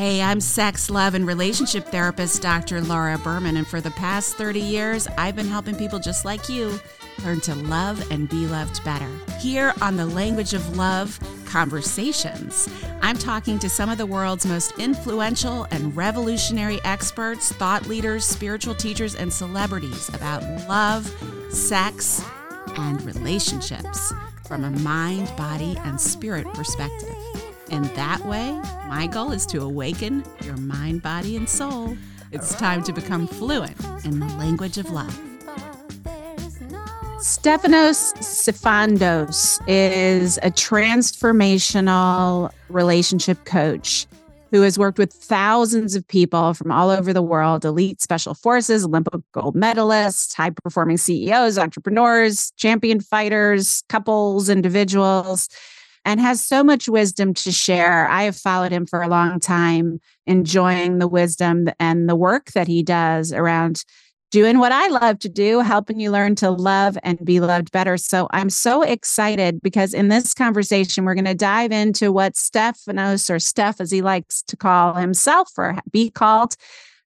Hey, I'm sex, love, and relationship therapist Dr. Laura Berman, and for the past 30 years, I've been helping people just like you learn to love and be loved better. Here on the Language of Love Conversations, I'm talking to some of the world's most influential and revolutionary experts, thought leaders, spiritual teachers, and celebrities about love, sex, and relationships from a mind, body, and spirit perspective. And that way, my goal is to awaken your mind, body, and soul. It's time to become fluent in the language of love. Stefanos Sifandos is a transformational relationship coach who has worked with thousands of people from all over the world elite special forces, Olympic gold medalists, high performing CEOs, entrepreneurs, champion fighters, couples, individuals and has so much wisdom to share. I have followed him for a long time, enjoying the wisdom and the work that he does around doing what I love to do, helping you learn to love and be loved better. So I'm so excited because in this conversation, we're going to dive into what Stefanos or Stef, as he likes to call himself or be called,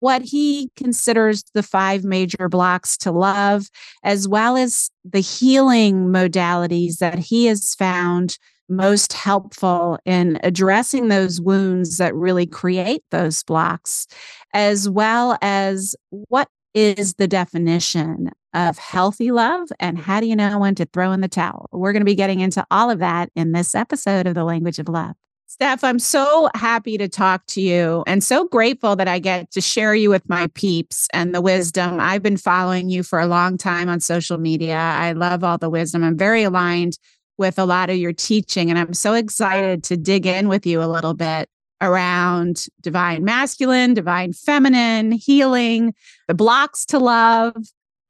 what he considers the five major blocks to love, as well as the healing modalities that he has found most helpful in addressing those wounds that really create those blocks, as well as what is the definition of healthy love and how do you know when to throw in the towel? We're going to be getting into all of that in this episode of The Language of Love. Stef, I'm so happy to talk to you and so grateful that I get to share you with my peeps and the wisdom. I've been following you for a long time on social media. I love all the wisdom. I'm very aligned with a lot of your teaching. And I'm so excited to dig in with you a little bit around divine masculine, divine feminine, healing, the blocks to love,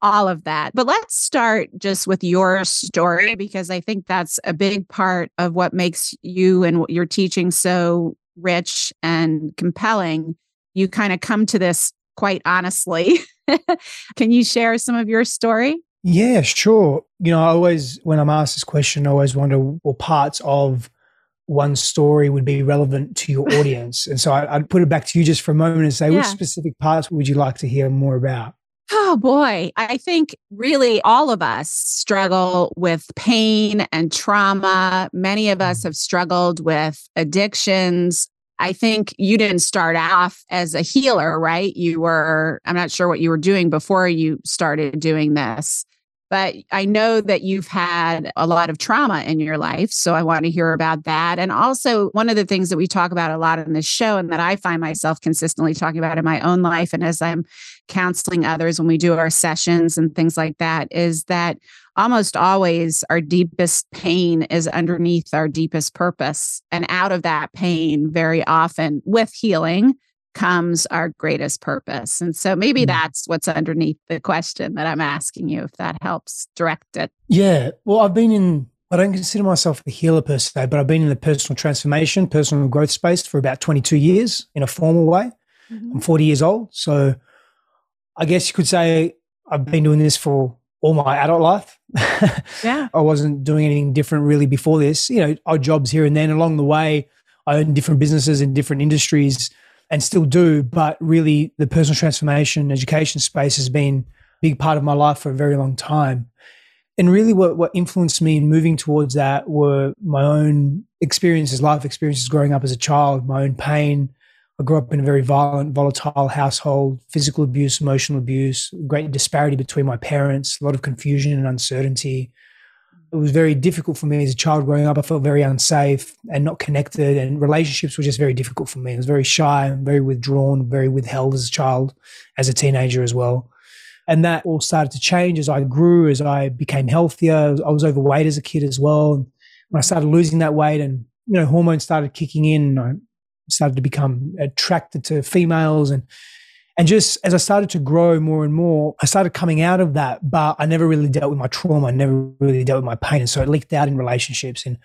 all of that. But let's start just with your story because I think that's a big part of what makes you and you're teaching so rich and compelling. You kind of come to this quite honestly. Can you share some of your story? Yeah, sure. You know, I always, when I'm asked this question, I always wonder what parts of one story would be relevant to your audience. and so I, would put it back to you just for a moment and say, yeah. which specific parts would you like to hear more about? Oh boy, I think really all of us struggle with pain and trauma. Many of us have struggled with addictions. I think you didn't start off as a healer, right? You were, I'm not sure what you were doing before you started doing this. But I know that you've had a lot of trauma in your life. So I want to hear about that. And also, one of the things that we talk about a lot in this show, and that I find myself consistently talking about in my own life, and as I'm counseling others when we do our sessions and things like that, is that almost always our deepest pain is underneath our deepest purpose. And out of that pain, very often with healing, comes our greatest purpose. And so maybe mm. that's what's underneath the question that I'm asking you, if that helps direct it. Yeah. Well, I've been in, I don't consider myself a healer per se, but I've been in the personal transformation, personal growth space for about 22 years in a formal way. Mm-hmm. I'm 40 years old. So I guess you could say I've been doing this for all my adult life. yeah. I wasn't doing anything different really before this. You know, odd jobs here and then along the way. I owned different businesses in different industries and still do. But really, the personal transformation education space has been a big part of my life for a very long time. And really, what, what influenced me in moving towards that were my own experiences, life experiences growing up as a child, my own pain. I grew up in a very violent, volatile household, physical abuse, emotional abuse, great disparity between my parents, a lot of confusion and uncertainty it was very difficult for me as a child growing up. I felt very unsafe and not connected, and relationships were just very difficult for me. I was very shy, very withdrawn, very withheld as a child, as a teenager as well. And that all started to change as I grew, as I became healthier. I was overweight as a kid as well. And When I started losing that weight and, you know, hormones started kicking in, I started to become attracted to females and and just as I started to grow more and more, I started coming out of that, but I never really dealt with my trauma. I never really dealt with my pain. And so it leaked out in relationships in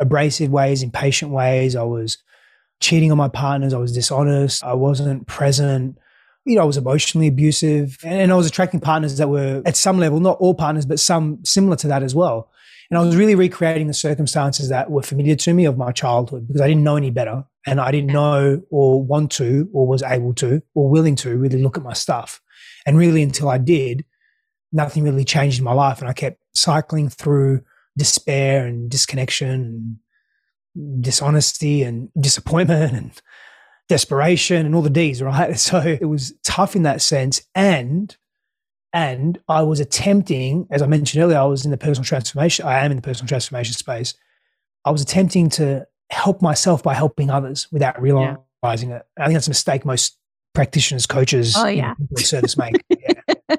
abrasive ways, impatient ways. I was cheating on my partners. I was dishonest. I wasn't present. You know, I was emotionally abusive and I was attracting partners that were at some level, not all partners, but some similar to that as well. And I was really recreating the circumstances that were familiar to me of my childhood because I didn't know any better And I didn't know or want to or was able to or willing to really look at my stuff. And really, until I did, nothing really changed in my life. And I kept cycling through despair and disconnection and dishonesty and disappointment and desperation and all the D's, right? So it was tough in that sense. And and I was attempting, as I mentioned earlier, I was in the personal transformation. I am in the personal transformation space. I was attempting to help myself by helping others without realizing yeah. it. I think that's a mistake most practitioners, coaches, oh, yeah. you know, service make. Yeah.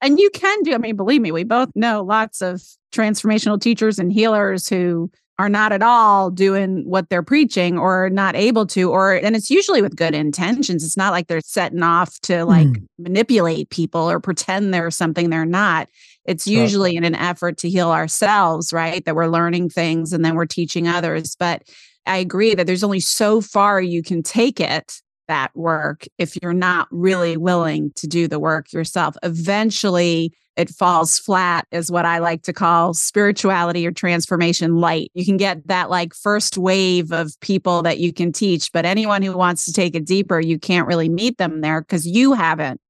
and you can do, I mean, believe me, we both know lots of transformational teachers and healers who are not at all doing what they're preaching or not able to or and it's usually with good intentions it's not like they're setting off to like mm. manipulate people or pretend they're something they're not it's usually in an effort to heal ourselves right that we're learning things and then we're teaching others but i agree that there's only so far you can take it that work if you're not really willing to do the work yourself eventually it falls flat is what I like to call spirituality or transformation light. You can get that like first wave of people that you can teach, but anyone who wants to take it deeper, you can't really meet them there because you haven't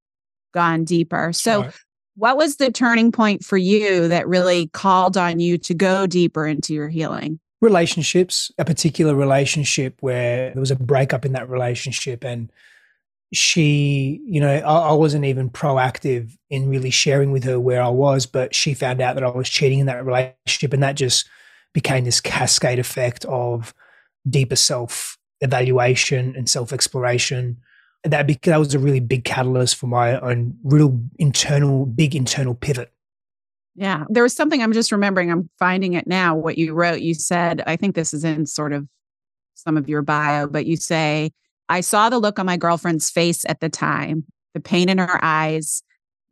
gone deeper. So, right. what was the turning point for you that really called on you to go deeper into your healing? Relationships, a particular relationship where there was a breakup in that relationship and she, you know, I, I, wasn't even proactive in really sharing with her where I was, but she found out that I was cheating in that relationship. And that just became this cascade effect of deeper self evaluation and self exploration. That, that was a really big catalyst for my own real internal, big internal pivot. Yeah. There was something I'm just remembering, I'm finding it now. What you wrote, you said, I think this is in sort of some of your bio, but you say, I saw the look on my girlfriend's face at the time, the pain in her eyes.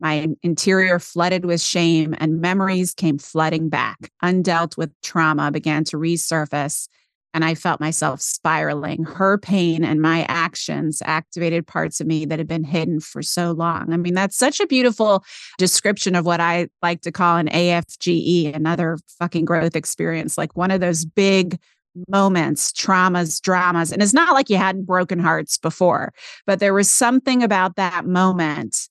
My interior flooded with shame, and memories came flooding back. Undealt with trauma began to resurface, and I felt myself spiraling. Her pain and my actions activated parts of me that had been hidden for so long. I mean, that's such a beautiful description of what I like to call an AFGE, another fucking growth experience, like one of those big moments, traumas, dramas. And it's not like you hadn't broken hearts before, but there was something about that moment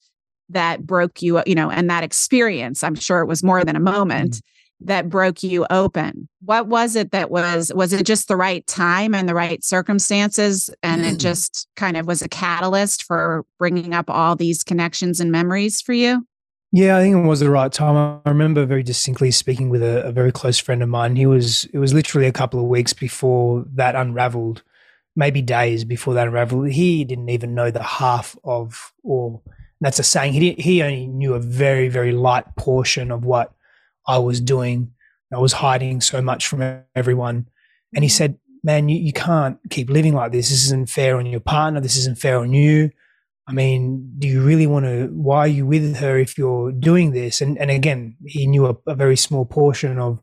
that broke you, you know, and that experience. I'm sure it was more than a moment mm-hmm. That broke you open. What was it that was, was it just the right time and the right circumstances? And it mm. just kind of was a catalyst for bringing up all these connections and memories for you? Yeah, I think it was the right time. I remember very distinctly speaking with a, a, very close friend of mine. He was it was literally a couple of weeks before that unraveled, maybe days before that unraveled. He didn't even know the half of, or that's a saying. He he only knew a very very light portion of what I was doing. I was hiding so much from everyone, and he mm-hmm. said, "Man, you, you can't keep living like this. This isn't fair on your partner. This isn't fair on you." I mean, do you really want to? Why are you with her if you're doing this? And and again, he knew a, a very small portion of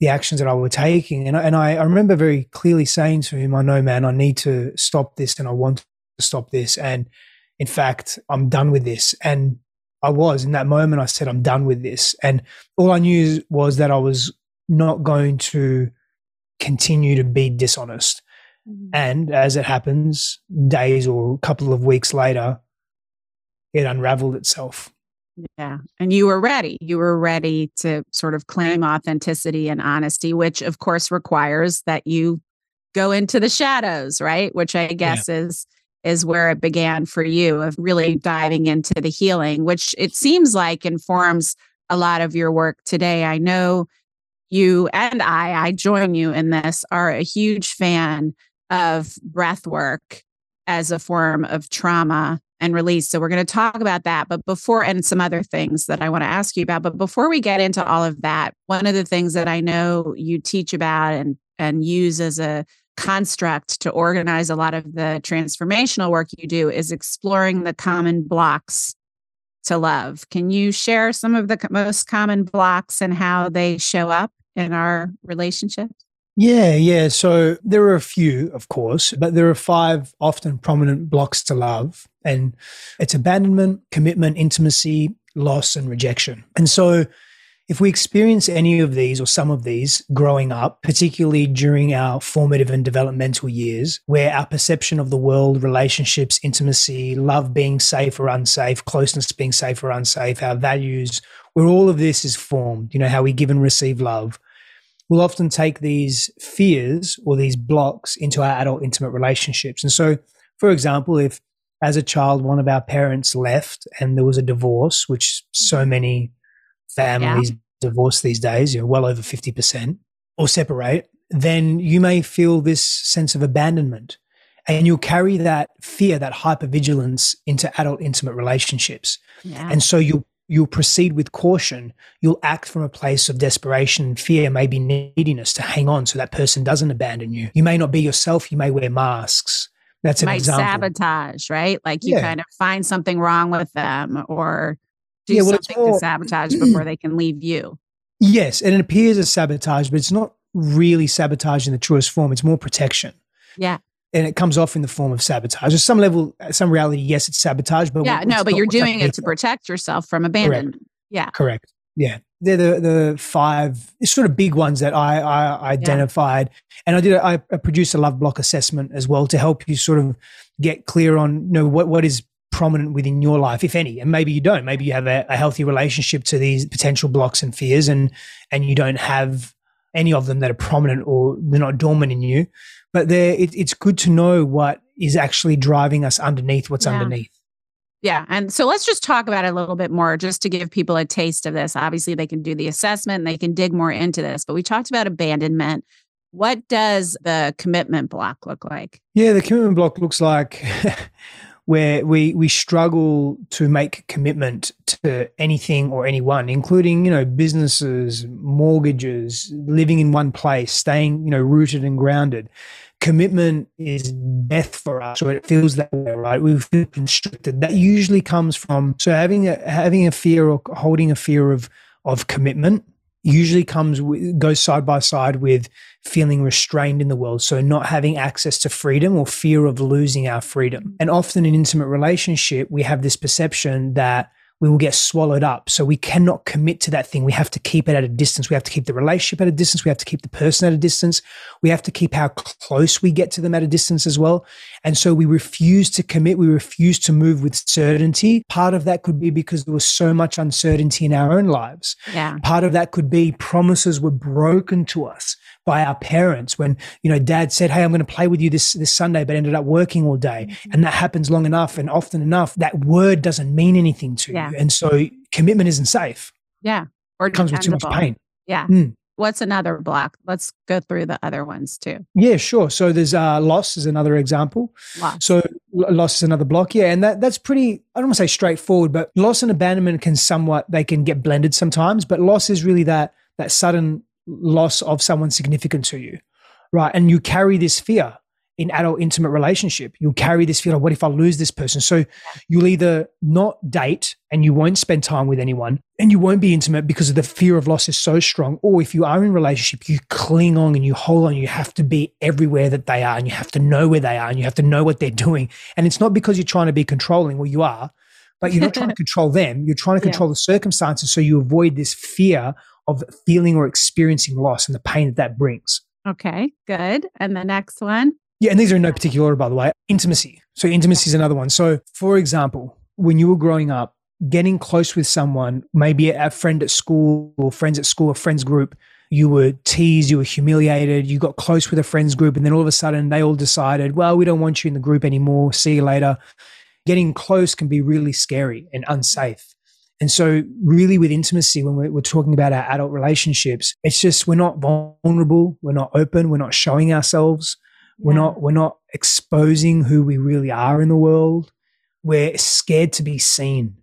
the actions that I were taking, and I, and I, I remember very clearly saying to him, "I know, man, I need to stop this, and I want to stop this, and in fact, I'm done with this." And I was in that moment. I said, "I'm done with this," and all I knew was that I was not going to continue to be dishonest. Mm-hmm. And as it happens, days or a couple of weeks later, it unraveled itself. Yeah. And you were ready. You were ready to sort of claim authenticity and honesty, which of course requires that you go into the shadows, right? Which I guess yeah. is is where it began for you of really diving into the healing, which it seems like informs a lot of your work today. I know you and I, I join you in this, are a huge fan of breath work as a form of trauma and release. So we're going to talk about that. But before, and some other things that I want to ask you about. But before we get into all of that, one of the things that I know you teach about and and use as a construct to organize a lot of the transformational work you do is exploring the common blocks to love. Can you share some of the most common blocks and how they show up in our relationships? Yeah, yeah. So there are a few, of course, but there are five often prominent blocks to love. And it's abandonment, commitment, intimacy, loss, and rejection. And so if we experience any of these or some of these growing up, particularly during our formative and developmental years, where our perception of the world, relationships, intimacy, love being safe or unsafe, closeness being safe or unsafe, our values, where all of this is formed, you know, how we give and receive love, we'll often take these fears or these blocks into our adult intimate relationships. And so, for example, if as a child one of our parents left and there was a divorce, which so many families yeah. divorce these days, you know, well over 50%, or separate, then you may feel this sense of abandonment. And you'll carry that fear, that hypervigilance into adult intimate relationships. Yeah. And so you'll you'll proceed with caution. You'll act from a place of desperation fear, maybe neediness to hang on so that person doesn't abandon you. You may not be yourself, you may wear masks. That's an might example. sabotage, right? Like you yeah. kind of find something wrong with them or do yeah, well, something more, to sabotage before they can leave you. Yes, and it appears as sabotage, but it's not really sabotage in the truest form. It's more protection. Yeah. And it comes off in the form of sabotage. At some level, some reality, yes, it's sabotage, but yeah, no, but you're doing it to protect yourself from abandonment. Correct. Yeah. Correct. Yeah. They're the, the five sort of big ones that I, I identified. Yeah. And I did, a, I produced a love block assessment as well to help you sort of get clear on, you know, what, what is prominent within your life, if any. And maybe you don't. Maybe you have a, a healthy relationship to these potential blocks and fears, and and you don't have any of them that are prominent or they're not dormant in you. But there, it, it's good to know what is actually driving us underneath what's yeah. underneath. Yeah. And so let's just talk about it a little bit more just to give people a taste of this. Obviously, they can do the assessment and they can dig more into this, but we talked about abandonment. What does the commitment block look like? Yeah, the commitment block looks like where we we struggle to make commitment to anything or anyone, including you know businesses, mortgages, living in one place, staying you know rooted and grounded. Commitment is death for us, or it feels that way, right? We feel constricted. That usually comes from so having a having a fear or holding a fear of of commitment usually comes with, goes side by side with feeling restrained in the world so not having access to freedom or fear of losing our freedom and often in intimate relationship we have this perception that we will get swallowed up. So we cannot commit to that thing. We have to keep it at a distance. We have to keep the relationship at a distance. We have to keep the person at a distance. We have to keep how close we get to them at a distance as well. And so we refuse to commit. We refuse to move with certainty. Part of that could be because there was so much uncertainty in our own lives. Yeah. Part of that could be promises were broken to us by our parents when you know dad said hey i'm going to play with you this this sunday but ended up working all day mm-hmm. and that happens long enough and often enough that word doesn't mean anything to yeah. you and so commitment isn't safe yeah or it comes with too much pain yeah mm. What's another block? Let's go through the other ones too. Yeah sure. So there's uh loss is another example. Loss. so loss is another block. Yeah and that that's pretty i don't want to say straightforward but loss and abandonment can somewhat they can get blended sometimes but loss is really that that sudden loss of someone significant to you, right? And you carry this fear in adult intimate relationship. You'll carry this fear of what if I lose this person? So you'll either not date and you won't spend time with anyone and you won't be intimate because of the fear of loss is so strong. Or if you are in relationship, you cling on and you hold on. You have to be everywhere that they are and you have to know where they are and you have to know what they're doing. And it's not because you're trying to be controlling, well, you are, but you're not trying to control them. You're trying to control yeah. the circumstances so you avoid this fear of feeling or experiencing loss and the pain that that brings. Okay, good. And the next one? Yeah, and these are in no particular order, by the way. Intimacy. So, intimacy is another one. So, for example, when you were growing up, getting close with someone, maybe a friend at school or friends at school, a friends group, you were teased, you were humiliated, you got close with a friends group, and then all of a sudden they all decided, well, we don't want you in the group anymore. See you later. Getting close can be really scary and unsafe. And so, really, with intimacy, when we're, we're, talking about our adult relationships, it's just we're not vulnerable, we're not open, we're not showing ourselves, yeah. we're not we're not exposing who we really are in the world. We're scared to be seen,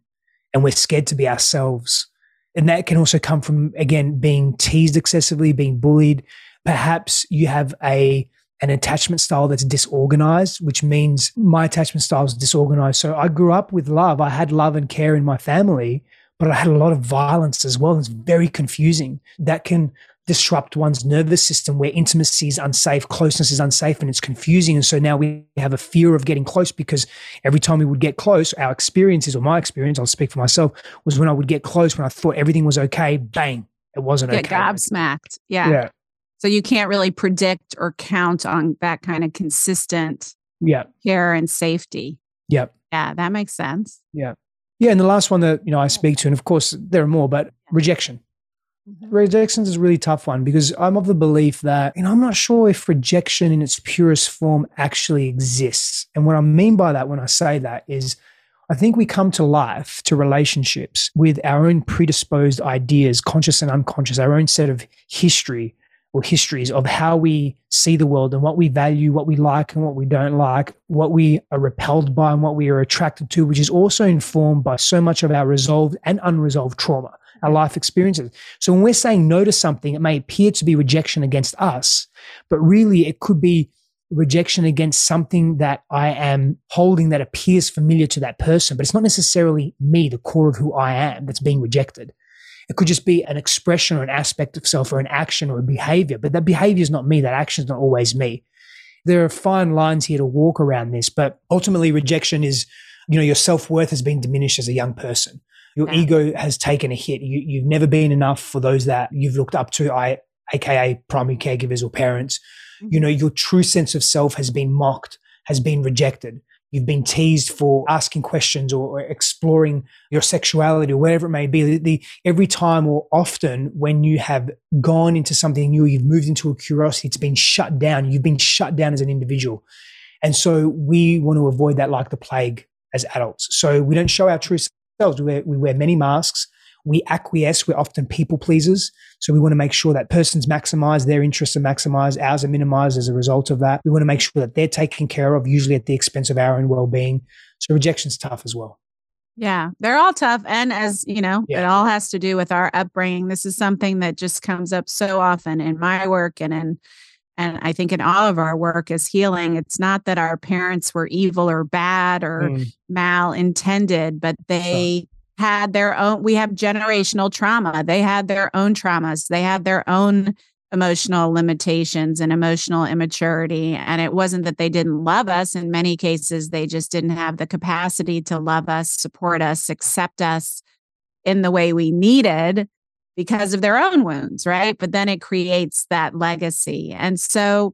and we're scared to be ourselves. And that can also come from again being teased excessively, being bullied. Perhaps you have a an attachment style that's disorganized, which means my attachment style is disorganized. So I grew up with love. I had love and care in my family, but I had a lot of violence as well. It's very confusing. That can disrupt one's nervous system where intimacy is unsafe, closeness is unsafe, and it's confusing. And so now we have a fear of getting close because every time we would get close, our experiences, or my experience, I'll speak for myself, was when I would get close, when I thought everything was okay, bang, it wasn't okay. Get okay. gobsmacked. Yeah. Yeah. So you can't really predict or count on that kind of consistent Yeah. care and safety. Yep. Yeah, that makes sense. Yeah. Yeah. And the last one that, you know, I speak to, and of course there are more, but rejection. Mm-hmm. Rejection is a really tough one because I'm of the belief that, you know, I'm not sure if rejection in its purest form actually exists. And what I mean by that when I say that is I think we come to life, to relationships with our own predisposed ideas, conscious and unconscious, our own set of history or histories of how we see the world and what we value, what we like and what we don't like, what we are repelled by and what we are attracted to, which is also informed by so much of our resolved and unresolved trauma, our life experiences. So when we're saying no to something, it may appear to be rejection against us, but really it could be rejection against something that I am holding that appears familiar to that person, but it's not necessarily me, the core of who I am, that's being rejected. It could just be an expression or an aspect of self or an action or a behavior, but that behavior is not me. That action is not always me. There are fine lines here to walk around this, but ultimately, rejection is, you know, your self worth has been diminished as a young person. Your Yeah. ego has taken a hit. You, you've never been enough for those that you've looked up to, I, aka primary caregivers or parents. You mm-hmm. know, your true sense of self has been mocked, has been rejected. You've been teased for asking questions or, or exploring your sexuality or whatever it may be. The, the- every time or often when you have gone into something new, you've moved into a curiosity, it's been shut down. You've been shut down as an individual. And so we want to avoid that like the plague as adults. So we don't show our true selves. We wear, we wear many masks. We acquiesce. We're often people pleasers. So we want to make sure that person's maximized, their interests are maximized, ours are minimized as a result of that. We want to make sure that they're taken care of, usually at the expense of our own well-being. So rejection's tough as well. Yeah, they're all tough. And as you know, it all has to do with our upbringing. This is something that just comes up so often in my work and in and I think in all of our work is healing. It's not that our parents were evil or bad or Mm, malintended, but they had their own we have generational trauma. They had their own traumas. They had their own emotional limitations and emotional immaturity. And it wasn't that they didn't love us. In many cases, they just didn't have the capacity to love us, support us, accept us in the way we needed because of their own wounds, right? But then it creates that legacy. And so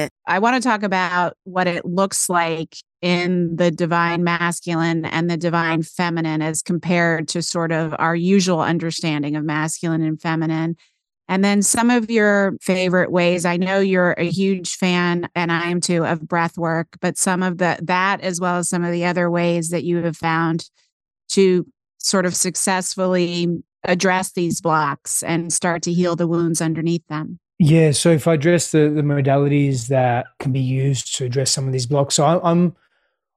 I want to talk about what it looks like in the divine masculine and the divine feminine as compared to sort of our usual understanding of masculine and feminine. And then some of your favorite ways. I know you're a huge fan, and I am too, of breath work, but some of the that as well as some of the other ways that you have found to sort of successfully address these blocks and start to heal the wounds underneath them. Yeah. So if I address the, the modalities that can be used to address some of these blocks, so I, I'm,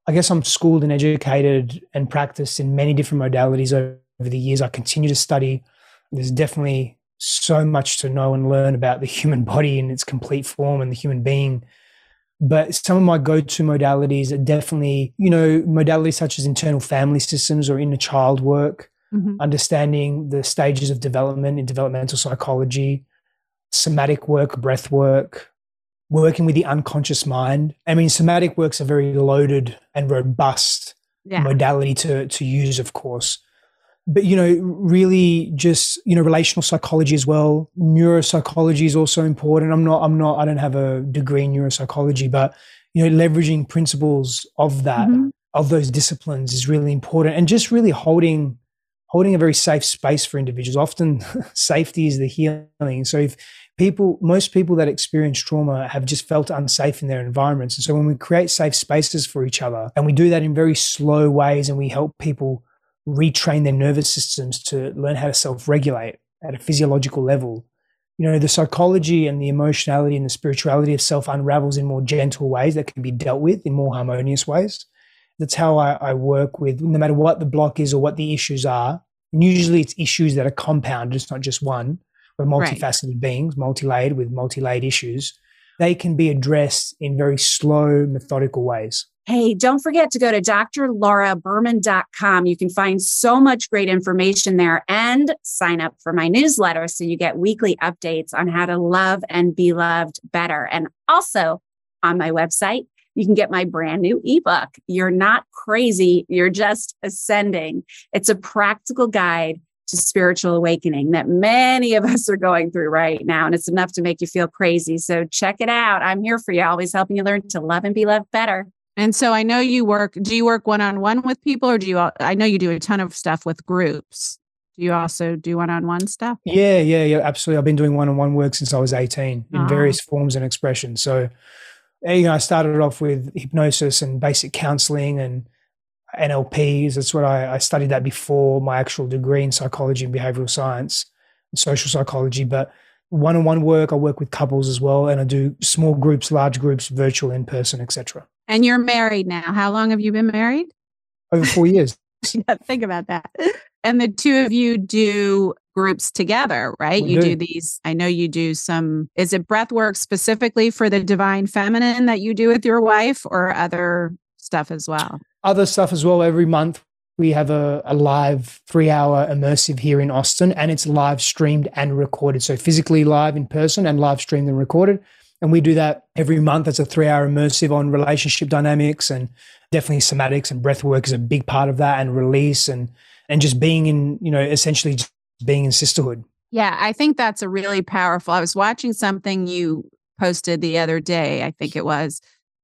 I guess I'm schooled and educated and practiced in many different modalities over the years. I continue to study. There's definitely so much to know and learn about the human body in its complete form and the human being. But some of my go-to modalities are definitely, you know, modalities such as internal family systems or inner child work, Mhm. understanding the stages of development in developmental psychology, somatic work, breath work, working with the unconscious mind. I mean, somatic work's a very loaded and robust Yeah. modality to to use, of course. But you know, really just, you know, relational psychology as well. Neuropsychology is also important. I'm not, I'm not, I don't have a degree in neuropsychology, but you know, leveraging principles of that, Mhm. of those disciplines is really important. And just really holding holding a very safe space for individuals. Often safety is the healing. So if people, most people that experience trauma have just felt unsafe in their environments. And so when we create safe spaces for each other and we do that in very slow ways and we help people retrain their nervous systems to learn how to self-regulate at a physiological level, you know, the psychology and the emotionality and the spirituality of self unravels in more gentle ways that can be dealt with in more harmonious ways that's how I, I work with no matter what the block is or what the issues are. And usually it's issues that are compounded, it's not just one. We're multifaceted right. beings, multi-layered with multi-layered issues. They can be addressed in very slow, methodical ways. Hey, don't forget to go to drlauraberman.com. You can find so much great information there and sign up for my newsletter so you get weekly updates on how to love and be loved better. And also on my website, you can get my brand new ebook. You're not crazy, you're just ascending. It's a practical guide to spiritual awakening that many of us are going through right now. And it's enough to make you feel crazy. So check it out. I'm here for you, always helping you learn to love and be loved better. And so I know you work, do you work one on one with people or do you, I know you do a ton of stuff with groups. Do you also do one on one stuff? Yeah, yeah, yeah, absolutely. I've been doing one on one work since I was 18 in uh-huh. various forms and expressions. So, you know, I started off with hypnosis and basic counseling and NLPs. That's what I, I studied that before my actual degree in psychology and behavioral science and social psychology. But one on one work, I work with couples as well. And I do small groups, large groups, virtual, in person, etc. And you're married now. How long have you been married? Over four years. think about that. And the two of you do groups together, right? We you do. do. these. I know you do some. Is it breath work specifically for the divine feminine that you do with your wife, or other stuff as well? Other stuff as well. Every month we have a, a live three hour immersive here in Austin, and it's live streamed and recorded. So physically live in person and live streamed and recorded. And we do that every month. It's a three hour immersive on relationship dynamics and definitely somatics and breath work is a big part of that and release and, and just being in, you know, essentially just being in sisterhood. Yeah, I think that's a really powerful. I was watching something you posted the other day, I think it was,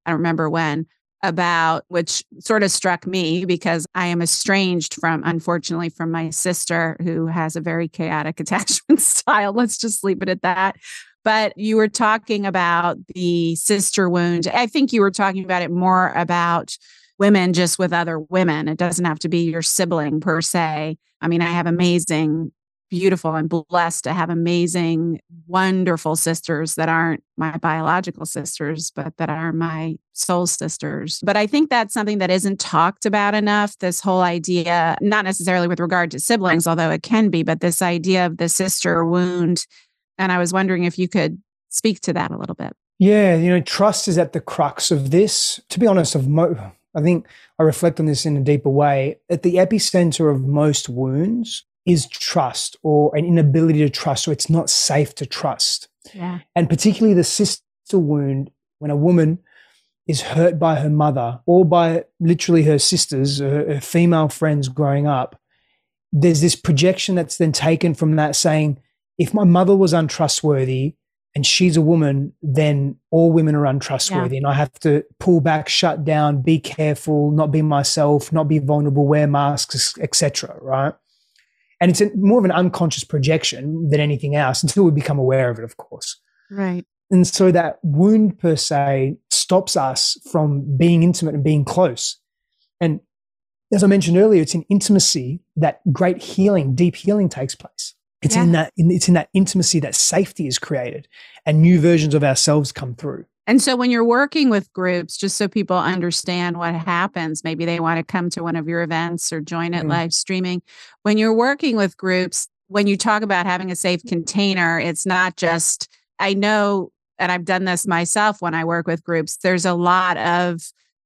I don't remember when, about which sort of struck me because I am estranged from, unfortunately, from my sister who has a very chaotic attachment style. Let's just leave it at that but you were talking about the sister wound. I think you were talking about it more about women just with other women. It doesn't have to be your sibling per se. I mean, I have amazing, beautiful, and blessed to have amazing, wonderful sisters that aren't my biological sisters, but that are my soul sisters. But I think that's something that isn't talked about enough. This whole idea, not necessarily with regard to siblings, although it can be, but this idea of the sister wound and I was wondering if you could speak to that a little bit. Yeah, you know, trust is at the crux of this. To be honest, of mo- I think I reflect on this in a deeper way. At the epicenter of most wounds is trust or an inability to trust, or it's not safe to trust. Yeah. And particularly the sister wound, when a woman is hurt by her mother or by literally her sisters, her, her female friends growing up, there's this projection that's then taken from that saying, if my mother was untrustworthy and she's a woman, then all women are untrustworthy. Yeah. And I have to pull back, shut down, be careful, not be myself, not be vulnerable, wear masks, etc. Right. And it's a, more of an unconscious projection than anything else until we become aware of it, of course. Right. And so that wound per se stops us from being intimate and being close. And as I mentioned earlier, it's in intimacy that great healing, deep healing takes place. It's yeah. in that it's in that intimacy that safety is created and new versions of ourselves come through. And so when you're working with groups, just so people understand what happens, maybe they want to come to one of your events or join it mm. live streaming. When you're working with groups, when you talk about having a safe container, it's not just, I know, and I've done this myself when I work with groups, there's a lot of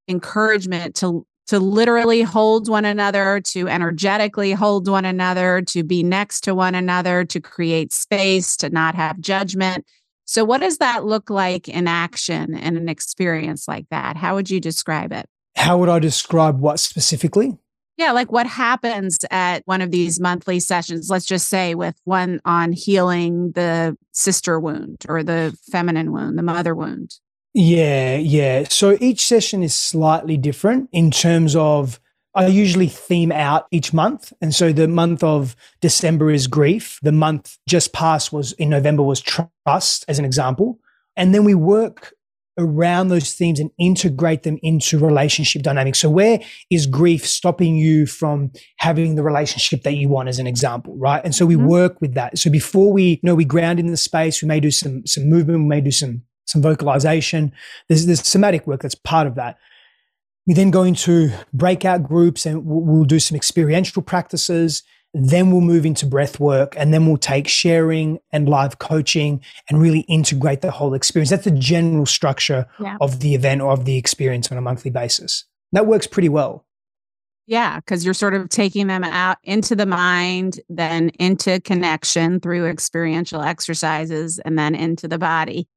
encouragement to to literally hold one another, to energetically hold one another, to be next to one another, to create space, to not have judgment. So, what does that look like in action in an experience like that? How would you describe it? How would I describe what specifically? Yeah, like what happens at one of these monthly sessions, let's just say with one on healing the sister wound or the feminine wound, the mother wound. Yeah, yeah. So each session is slightly different in terms of I usually theme out each month. And so the month of December is grief. The month just past was in November was trust, as an example. And then we work around those themes and integrate them into relationship dynamics. So where is grief stopping you from having the relationship that you want as an example, right? And so we mm-hmm. work with that. So before we you know we ground in the space, we may do some some movement, we may do some some vocalization. There's, there's somatic work that's part of that. We then go into breakout groups and we'll, we'll do some experiential practices. Then we'll move into breath work and then we'll take sharing and live coaching and really integrate the whole experience. That's the general structure yeah. of the event or of the experience on a monthly basis. That works pretty well. Yeah, because you're sort of taking them out into the mind, then into connection through experiential exercises, and then into the body,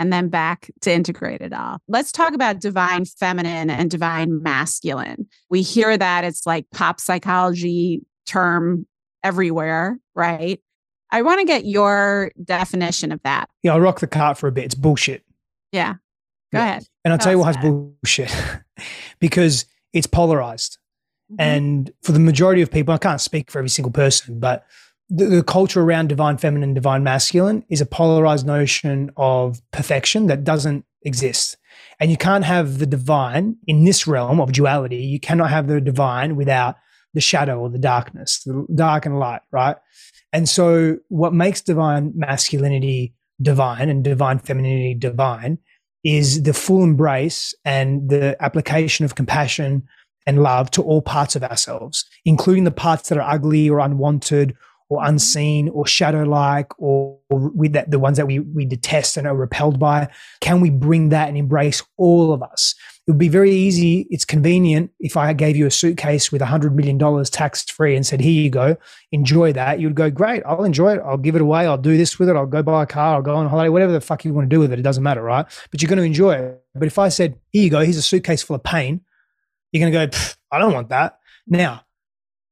and then back to integrate it all. Let's talk about divine feminine and divine masculine. We hear that it's like pop psychology term everywhere, right? I want to get your definition of that. Yeah, I'll rock the cart for a bit. It's bullshit. Yeah. Go yeah. ahead. And I'll tell, tell you why it's bullshit because it's polarized. Mm-hmm. And for the majority of people, I can't speak for every single person, but the, the, culture around divine feminine, divine masculine is a polarized notion of perfection that doesn't exist. And you can't have the divine in this realm of duality. You cannot have the divine without the shadow or the darkness, the dark and light, right? And so, what makes divine masculinity divine and divine femininity divine is the full embrace and the application of compassion and love to all parts of ourselves, including the parts that are ugly or unwanted or mm-hmm. unseen or shadow like or, or with that the ones that we we detest and are repelled by can we bring that and embrace all of us? It would be very easy it's convenient if i gave you a suitcase with a hundred million dollars tax free and said here you go enjoy that you'd go great i'll enjoy it i'll give it away i'll do this with it i'll go buy a car i'll go on holiday whatever the fuck you want to do with it it doesn't matter right? But you're going to enjoy it. But if i said here you go here's a suitcase full of pain you're going to go, I don't want that. Now,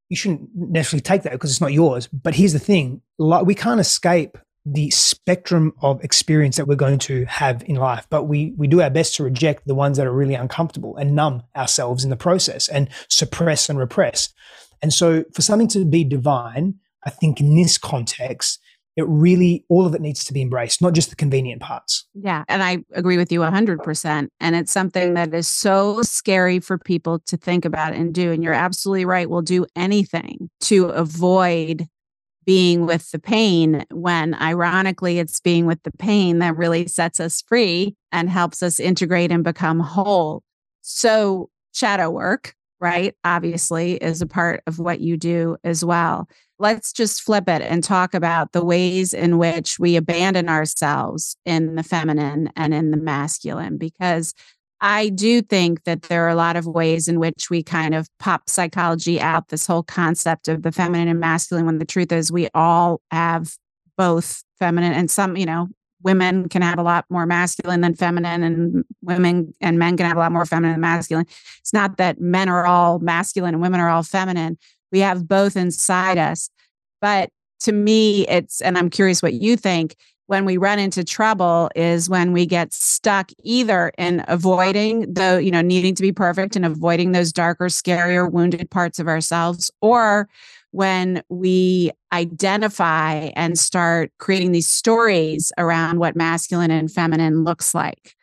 you shouldn't necessarily take that because it's not yours. But here's the thing we can't escape the spectrum of experience that we're going to have in life but we we do our best to reject the ones that are really uncomfortable and numb ourselves in the process and suppress and repress and so for something to be divine i think in this context it really all of it needs to be embraced not just the convenient parts. Yeah and i agree with you 100% and it's something that is so scary for people to think about and do and you're absolutely right we'll do anything to avoid being with the pain when ironically it's being with the pain that really sets us free and helps us integrate and become whole. So shadow work right obviously is a part of what you do as well let's just flip it and talk about the ways in which we abandon ourselves in the feminine and in the masculine because I do think that there are a lot of ways in which we kind of pop psychology out this whole concept of the feminine and masculine when the truth is we all have both feminine and some, you know, women can have a lot more masculine than feminine and women and men can have a lot more feminine than masculine. It's not that men are all masculine and women are all feminine. We have both inside us. But to me, it's, and I'm curious what you think, when we run into trouble is when we get stuck either in avoiding the, you know, needing to be perfect and avoiding those darker, scarier, wounded parts of ourselves, or when we identify and start creating these stories around what masculine and feminine looks like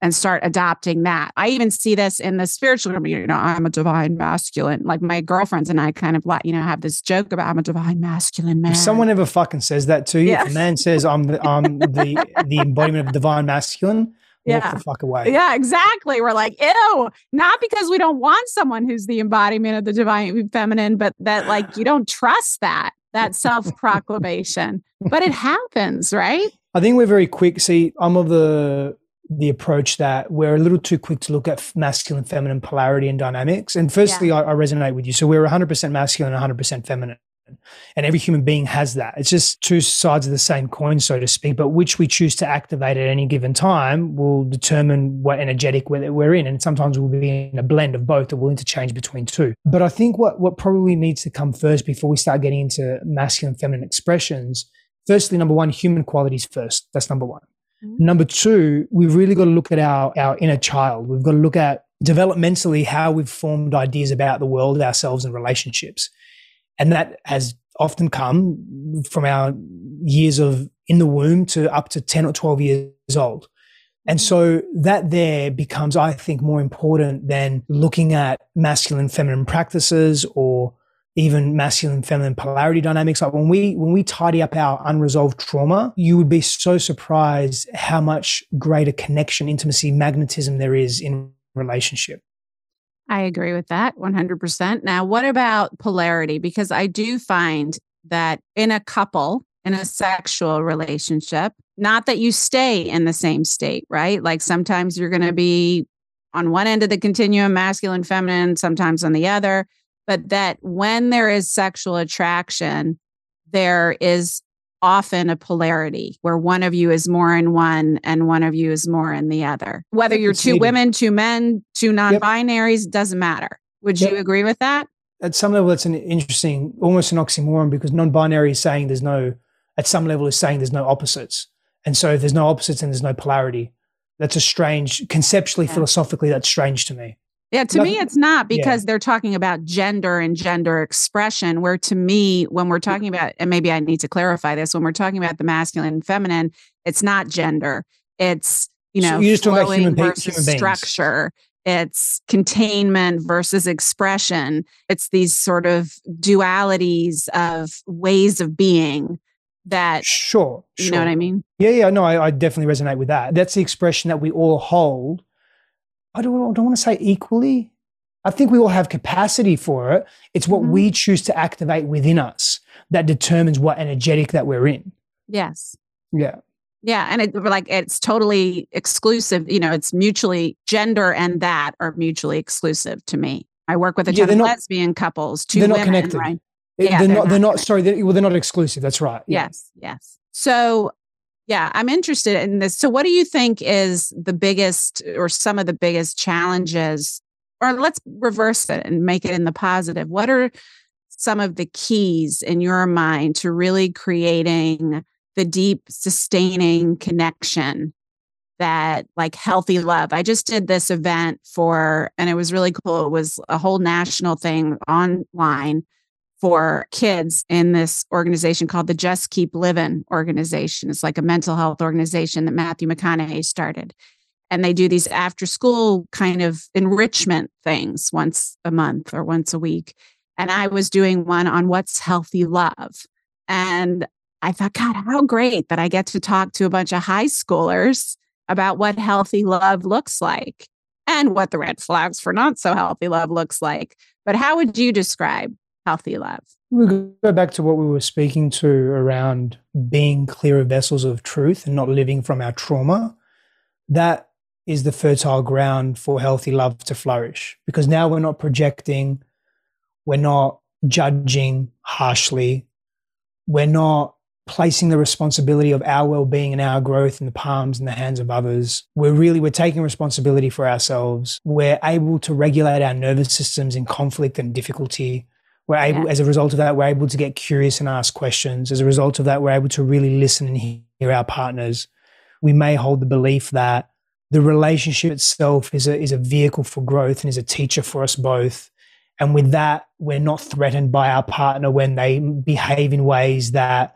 and start adopting that. I even see this in the spiritual community. You know, I'm a divine masculine. Like my girlfriends and I kind of like, you know, have this joke about I'm a divine masculine man. If someone ever fucking says that to you, yeah. if a man says I'm the I'm the the embodiment of divine masculine, yeah. walk the fuck away. Yeah, exactly. We're like, ew, not because we don't want someone who's the embodiment of the divine feminine, but that like you don't trust that, that self-proclamation. but it happens, right? I think we're very quick. See, I'm of the the approach that we're a little too quick to look at masculine feminine polarity and dynamics. And firstly yeah. I, I, resonate with you. So we're 100% masculine 100% feminine. And every human being has that. It's just two sides of the same coin so to speak but which we choose to activate at any given time will determine what energetic we're in. And sometimes we'll be in a blend of both or we'll interchange between two. But i think what what probably needs to come first before we start getting into masculine feminine expressions firstly number one human qualities first. That's number one. Number two, we've really got to look at our, our inner child. We've got to look at developmentally how we've formed ideas about the world, ourselves, and relationships. And that has often come from our years of in the womb to up to 10 or 12 years old. And mm-hmm. so that there becomes, I think, more important than looking at masculine, feminine practices or even masculine feminine polarity dynamics like when we when we tidy up our unresolved trauma you would be so surprised how much greater connection intimacy magnetism there is in relationship I agree with that 100%. Now, what about polarity? Because I do find that in a couple, in a sexual relationship, not that you stay in the same state, right? Like sometimes you're going to be on one end of the continuum, masculine, feminine, sometimes on the other, but that when there is sexual attraction, there is often a polarity where one of you is more in one and one of you is more in the other. Whether you're two women, two men, two non binaries, yep. doesn't matter. Would yep. you agree with that? At some level, it's an interesting, almost an oxymoron because non binary is saying there's no, at some level, is saying there's no opposites. And so if there's no opposites and there's no polarity, that's a strange, conceptually, yeah. philosophically, that's strange to me. Yeah, to Nothing, me, it's not because yeah. they're talking about gender and gender expression. Where to me, when we're talking about, and maybe I need to clarify this, when we're talking about the masculine and feminine, it's not gender. It's you know, so you just talking about human, versus human structure. It's containment versus expression. It's these sort of dualities of ways of being that. Sure, you sure. know what I mean? Yeah, yeah. No, I, I definitely resonate with that. That's the expression that we all hold I don't, I don't want to say equally. I think we all have capacity for it. It's what mm-hmm. we choose to activate within us that determines what energetic that we're in. Yes. Yeah. Yeah. And it like it's totally exclusive. You know, it's mutually gender and that are mutually exclusive to me. I work with a ton of not, lesbian couples, two they're not women, connected. Right? Yeah, they're, they're, not, they're not, sorry, they're, well, they're not exclusive. That's right. Yeah. Yes. Yes. So yeah, I'm interested in this. So, what do you think is the biggest or some of the biggest challenges? Or let's reverse it and make it in the positive. What are some of the keys in your mind to really creating the deep, sustaining connection that like healthy love. I just did this event for, and it was really cool. It was a whole national thing online for kids in this organization called the Just Keep Living organization. It's like a mental health organization that Matthew McConaughey started. And they do these after school kind of enrichment things once a month or once a week. And I was doing one on what's healthy love. And I thought, God, how great that I get to talk to a bunch of high schoolers about what healthy love looks like and what the red flags for not so healthy love looks like. But how would you describe healthy love. We go back to what we were speaking to around being clearer vessels of truth and not living from our trauma. That is the fertile ground for healthy love to flourish because now we're not projecting, we're not judging harshly, we're not placing the responsibility of our well-being and our growth in the palms and the hands of others we're really we're taking responsibility for ourselves we're able to regulate our nervous systems in conflict and difficulty we're able, yeah. as a result of that, we're able to get curious and ask questions. As a result of that, we're able to really listen and hear our partners. We may hold the belief that the relationship itself is a, is a vehicle for growth and is a teacher for us both. And with that, we're not threatened by our partner when they behave in ways that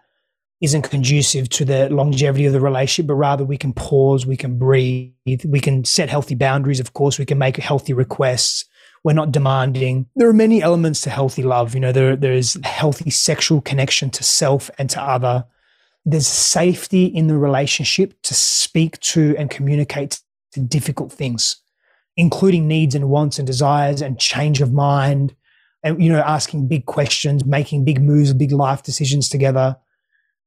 isn't conducive to the longevity of the relationship, but rather we can pause, we can breathe, we can set healthy boundaries. Of course, we can make healthy requests we're not demanding. There are many elements to healthy love. You know, there, there is healthy sexual connection to self and to other. There's safety in the relationship to speak to and communicate to difficult things, including needs and wants and desires and change of mind. And, you know, asking big questions, making big moves, big life decisions together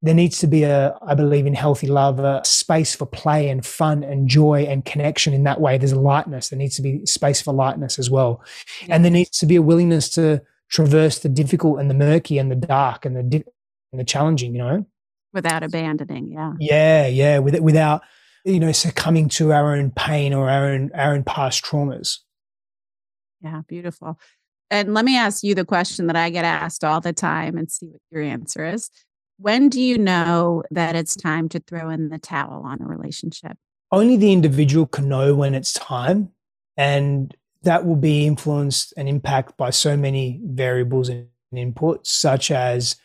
there needs to be a, I believe in healthy love, a space for play and fun and joy and connection in that way. There's lightness. There needs to be space for lightness as well. And there needs to be a willingness to traverse the difficult and the murky and the dark and the, di- and the challenging, you know? Without abandoning. Yeah. Yeah. Yeah. With, without, you know, succumbing to our own pain or our own, our own past traumas. Yeah. Beautiful. And let me ask you the question that I get asked all the time and see what your answer is when do you know that it's time to throw in the towel on a relationship? Only the individual can know when it's time. And that will be influenced and impacted by so many variables and inputs, such as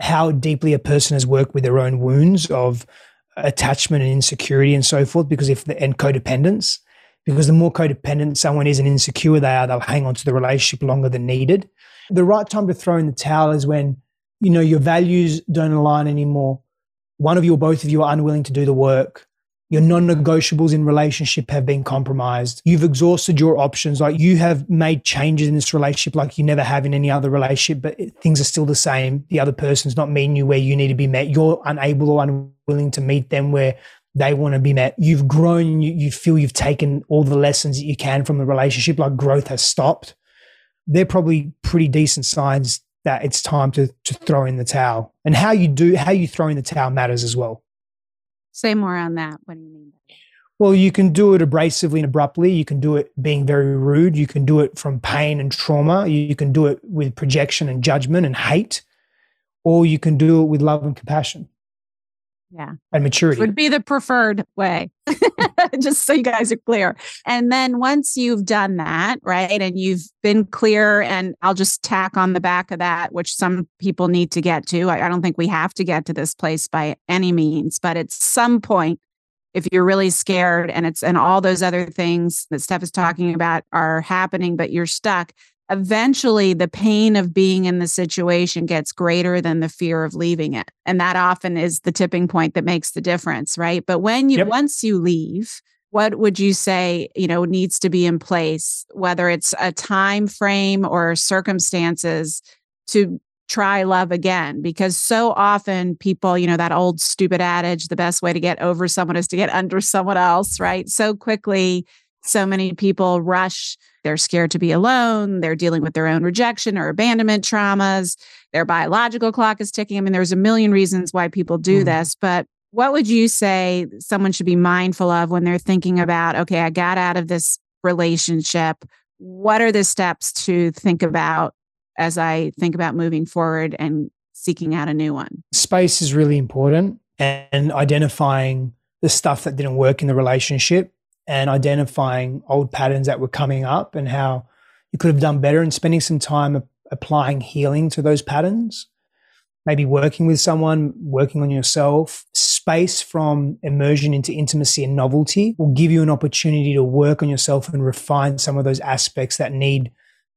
how deeply a person has worked with their own wounds of attachment and insecurity and so forth, because if the, and codependence, because the more codependent someone is and insecure they are, they'll hang on to the relationship longer than needed. The right time to throw in the towel is when you know your values don't align anymore. One of you or both of you are unwilling to do the work. Your non-negotiables in relationship have been compromised. You've exhausted your options. Like you have made changes in this relationship like you never have in any other relationship but things are still the same. The other person's not meeting you where you need to be met. You're unable or unwilling to meet them where they want to be met. You've grown you, you feel you've taken all the lessons that you can from the relationship. Like growth has stopped. They're probably pretty decent signs that it's time to to throw in the towel and how you do how you throw in the towel matters as well Say more on that. What do you mean? Well, you can do it abrasively and abruptly. You can do it being very rude. You can do it from pain and trauma. You can do it with projection and judgment and hate, or you can do it with love and compassion. Yeah. And maturity. Would be the preferred way, just so you guys are clear. And then once you've done that, right, and you've been clear, and I'll just tack on the back of that, which some people need to get to. I, I don't think we have to get to this place by any means, but at some point, if you're really scared and it's and all those other things that Stef is talking about are happening, but you're stuck, eventually the pain of being in the situation gets greater than the fear of leaving it. And that often is the tipping point that makes the difference right? But when you yep. once you leave what would you say you know needs to be in place whether it's a time frame or circumstances to try love again? Because so often people you know that old stupid adage the best way to get over someone is to get under someone else right? So quickly so many people rush they're scared to be alone. They're dealing with their own rejection or abandonment traumas. Their biological clock is ticking. I mean, there's a million reasons why people do mm. this, but what would you say someone should be mindful of when they're thinking about, okay, I got out of this relationship? What are the steps to think about as I think about moving forward and seeking out a new one? Space is really important and identifying the stuff that didn't work in the relationship and identifying old patterns that were coming up and how you could have done better and spending some time applying healing to those patterns. Maybe working with someone working on yourself. Space from immersion into intimacy and novelty will give you an opportunity to work on yourself and refine some of those aspects that need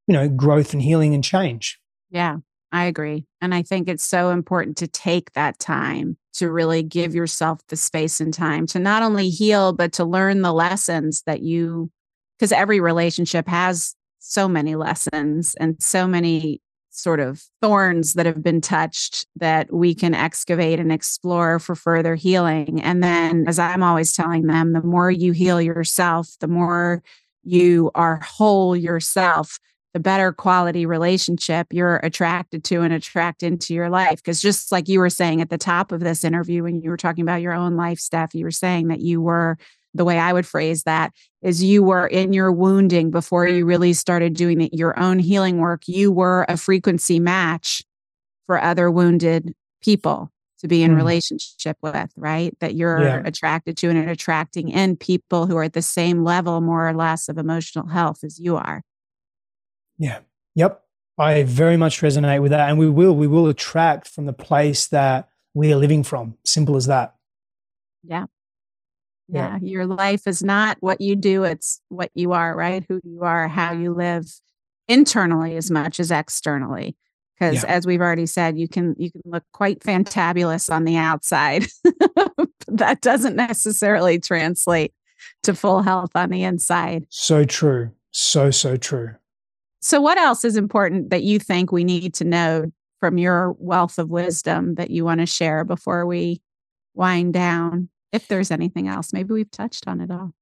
you know growth and healing and change. Yeah I agree. And I think it's so important to take that time to really give yourself the space and time to not only heal, but to learn the lessons that you, because every relationship has so many lessons and so many sort of thorns that have been touched that we can excavate and explore for further healing. And then, as I'm always telling them, the more you heal yourself, the more you are whole yourself, the better quality relationship you're attracted to and attract into your life. Because just like you were saying at the top of this interview, when you were talking about your own life stuff, you were saying that you were the way I would phrase that is you were in your wounding before you really started doing your own healing work. You were a frequency match for other wounded people to be in mm. relationship with, right? That you're yeah. attracted to and attracting in people who are at the same level, more or less, of emotional health as you are. Yeah. Yep. I very much resonate with that. And we will, we will attract from the place that we are living from. Simple as that. Yeah. Yeah. yeah. Your life is not what you do, it's what you are, right? Who you are, how you live internally as much as externally. Because yeah. as we've already said, you can you can look quite fantabulous on the outside. that doesn't necessarily translate to full health on the inside. So true. So, so true. So, what else is important that you think we need to know from your wealth of wisdom that you want to share before we wind down? If there's anything else, maybe we've touched on it all.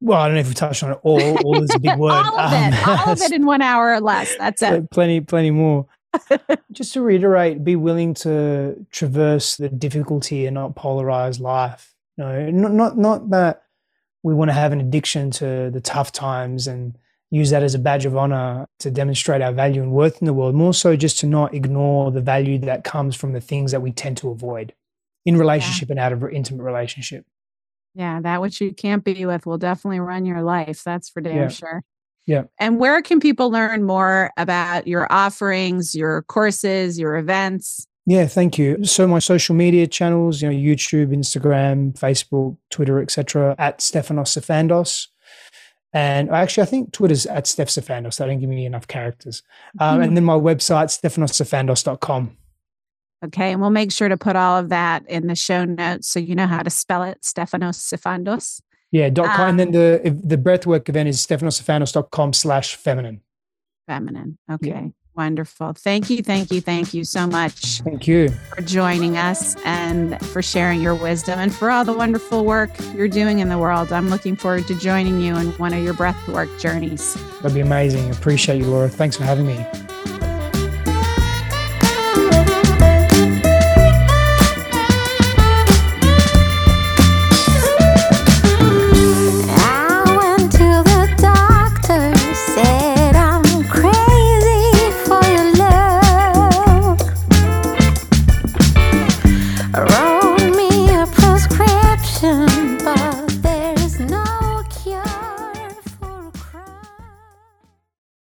Well, I don't know if we touched on it all. All is a big word. all of it, um, all of it in one hour or less. That's it. Plenty, plenty more. Just to reiterate, be willing to traverse the difficulty and not polarize life. No, not not not that we want to have an addiction to the tough times and use that as a badge of honor to demonstrate our value and worth in the world, more so just to not ignore the value that comes from the things that we tend to avoid in relationship yeah. and out of intimate relationship. Yeah, that which you can't be with will definitely run your life. That's for damn yeah. sure. Yeah. And where can people learn more about your offerings, your courses, your events? Yeah, thank you. So my social media channels, you know, YouTube, Instagram, Facebook, Twitter, etc., at Stefanos Sifandos. And actually, I think Twitter's at Stef Sifandos. So that didn't give me enough characters. Um, mm-hmm. And then my website, stefanossifandos.com. Okay. And we'll make sure to put all of that in the show notes so you know how to spell it Stefanos Sifandos. Yeah, dot com. Um, and then the the breathwork event is stefanossifandos.com slash feminine. Feminine. Okay. Yeah. Wonderful. Thank you, thank you, thank you so much. Thank you for joining us and for sharing your wisdom and for all the wonderful work you're doing in the world. I'm looking forward to joining you in one of your breathwork journeys. That'd be amazing. Appreciate you, Laura. Thanks for having me.